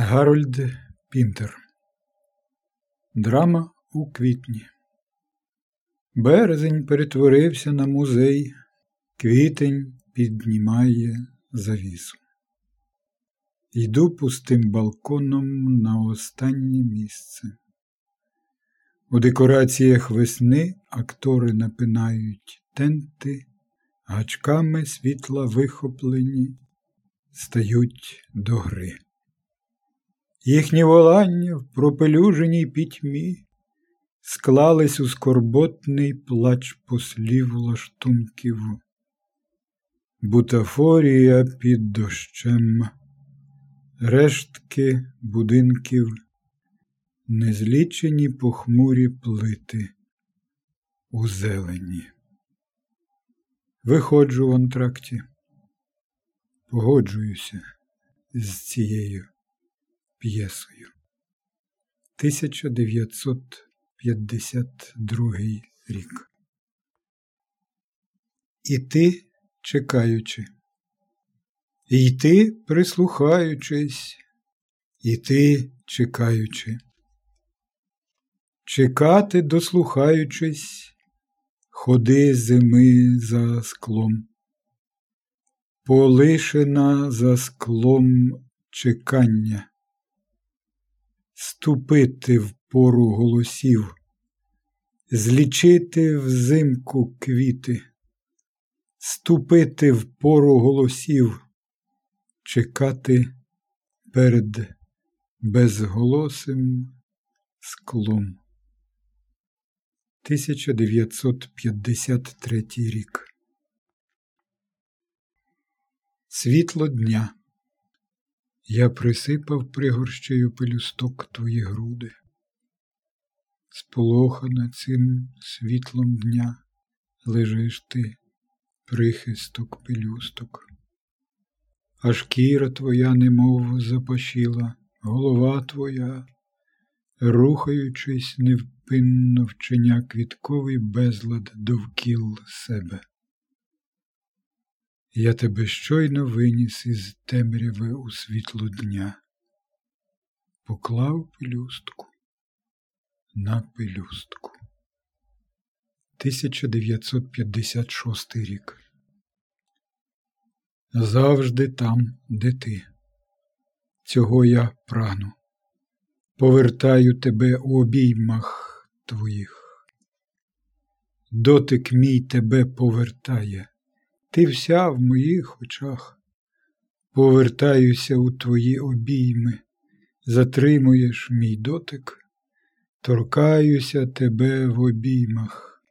Гарольд Пінтер Драма у квітні. Березень перетворився на музей, квітень піднімає завісу. Йду пустим балконом на останнє місце. У декораціях весни актори напинають тенти, гачками світла вихоплені, стають до гри. Їхні волання в пропелюженій пітьмі склались у скорботний плач послів лаштунків. Бутафорія під дощем, рештки будинків, незлічені похмурі плити у зелені. Виходжу в антракті, погоджуюся з цією п'єсою. 1952 рік. Іти чекаючи, йти прислухаючись, іти чекаючи, чекати дослухаючись, ходи зими за склом, полишена за склом чекання ступити в пору голосів, злічити взимку квіти, ступити в пору голосів, чекати перед безголосим склом. 1953 рік. Світло дня. Я присипав пригорщею пелюсток твої груди, сполохана цим світлом дня лежиш ти, прихисток пелюсток, а шкіра твоя, немов запашіла, голова твоя, рухаючись невпинно вчиня квітковий безлад довкіл себе. Я тебе щойно виніс із темряви у світло дня, поклав пелюстку на пелюстку. 1956 рік. Завжди там, де ти. Цього я прагну. Повертаю тебе у обіймах твоїх. Дотик мій тебе повертає ти вся в моїх очах. Повертаюся у твої обійми, затримуєш мій дотик, торкаюся тебе в обіймах.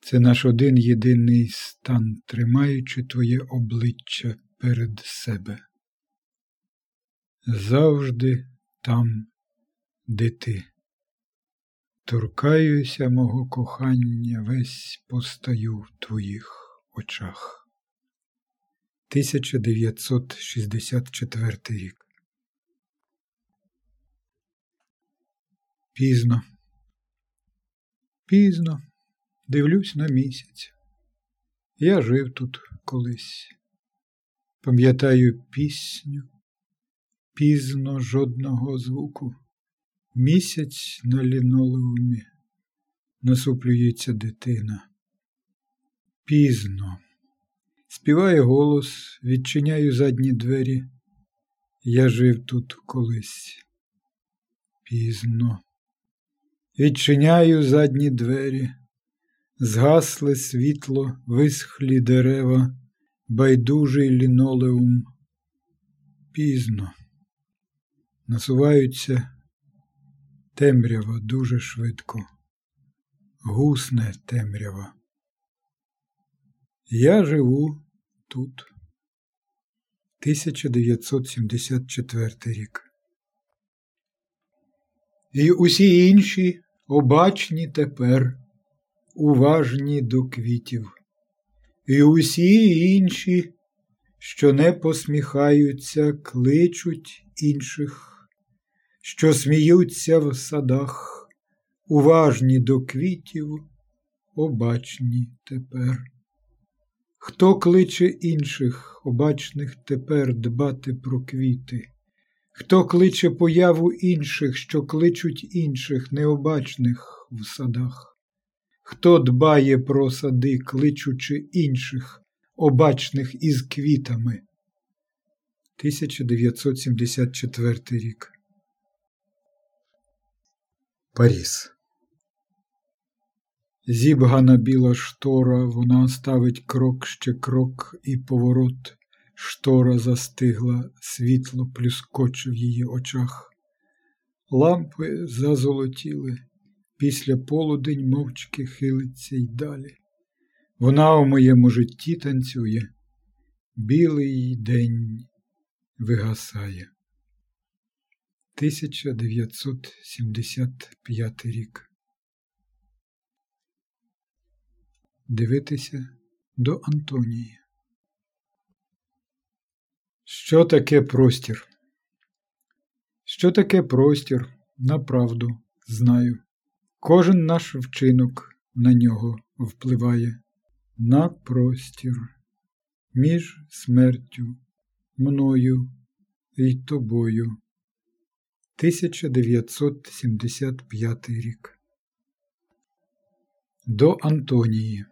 Це наш один єдиний стан, тримаючи твоє обличчя перед себе. Завжди там, де ти. Торкаюся мого кохання, весь постаю в твоїх очах. 1964 рік. Пізно, пізно дивлюсь на місяць. Я жив тут колись, пам'ятаю пісню, пізно жодного звуку. Місяць на лінолеумі насуплюється дитина. Пізно. Співає голос, відчиняю задні двері. Я жив тут колись. Пізно. Відчиняю задні двері, згасле світло, висхлі дерева, байдужий лінолеум. Пізно. Насуваються темрява дуже швидко, гусне темрява. Я живу тут. 1974 рік. І усі інші обачні тепер, уважні до квітів, і усі інші, що не посміхаються, кличуть інших, що сміються в садах, уважні до квітів, обачні тепер. Хто кличе інших, обачних тепер дбати про квіти, Хто кличе появу інших, що кличуть інших, необачних в садах? Хто дбає про сади, кличучи інших, обачних із квітами? 1974 рік. Паріс. Зібгана біла штора, вона ставить крок ще крок і поворот. Штора застигла, світло плюскоче в її очах. Лампи зазолотіли, після полудень мовчки хилиться й далі. Вона у моєму житті танцює, білий день вигасає. 1975 рік. Дивитися до Антонії. Що таке простір? Що таке простір, направду знаю. Кожен наш вчинок на нього впливає на простір між смертю, мною і тобою. 1975 рік. До Антонії.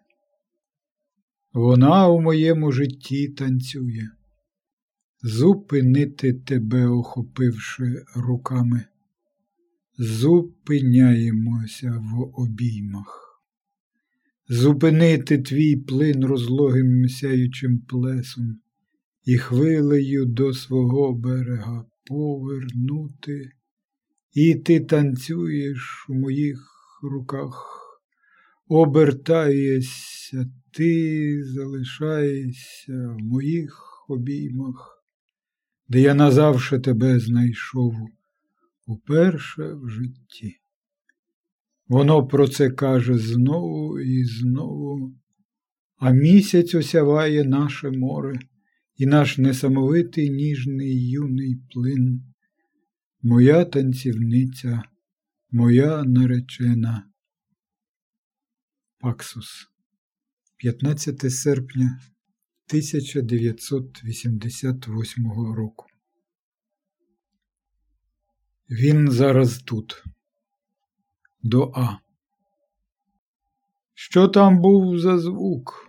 Вона у моєму житті танцює. Зупинити тебе, охопивши руками, зупиняємося в обіймах, зупинити твій плин розлогим сяючим плесом і хвилею до свого берега повернути, і ти танцюєш у моїх руках, обертаєшся, ти залишаєшся в моїх обіймах де я назавше тебе знайшов уперше в житті. Воно про це каже знову і знову, а місяць осяває наше море і наш несамовитий ніжний юний плин, моя танцівниця, моя наречена. Паксус, 15 серпня 1988 року. Він зараз тут. До А. Що там був за звук?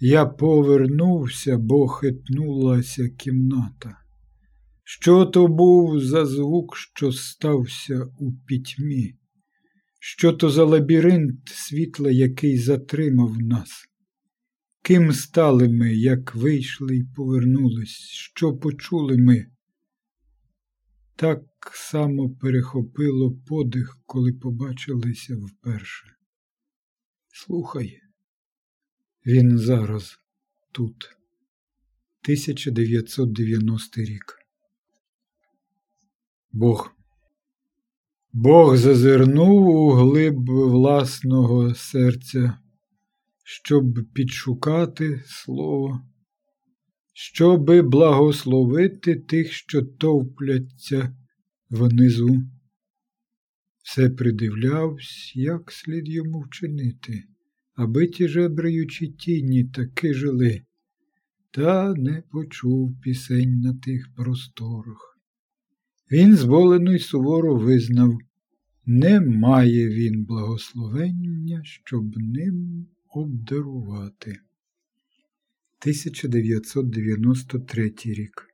Я повернувся, бо хитнулася кімната. Що то був за звук, що стався у пітьмі? Що то за лабіринт світла, який затримав нас? Ким стали ми, як вийшли й повернулись, що почули ми? Так само перехопило подих, коли побачилися вперше. Слухай, він зараз тут, 1990 рік. Бог. Бог зазирнув у глиб власного серця щоб підшукати слово, щоби благословити тих, що товпляться внизу. Все придивлявсь, як слід йому вчинити, аби ті жебраючі тіні таки жили, та не почув пісень на тих просторах. Він зболено й суворо визнав, не має він благословення, щоб ним обдарувати. 1993 рік.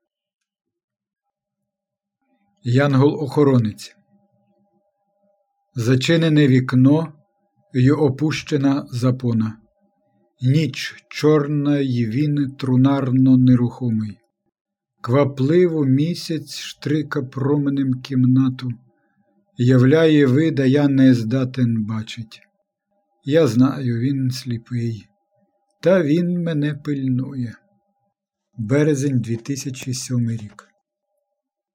Янгол-охоронець. Зачинене вікно й опущена запона. Ніч чорна й він трунарно нерухомий. Квапливо місяць штрика променем кімнату. Являє вида, я не здатен бачить. Я знаю, він сліпий, та він мене пильнує. Березень 2007 рік.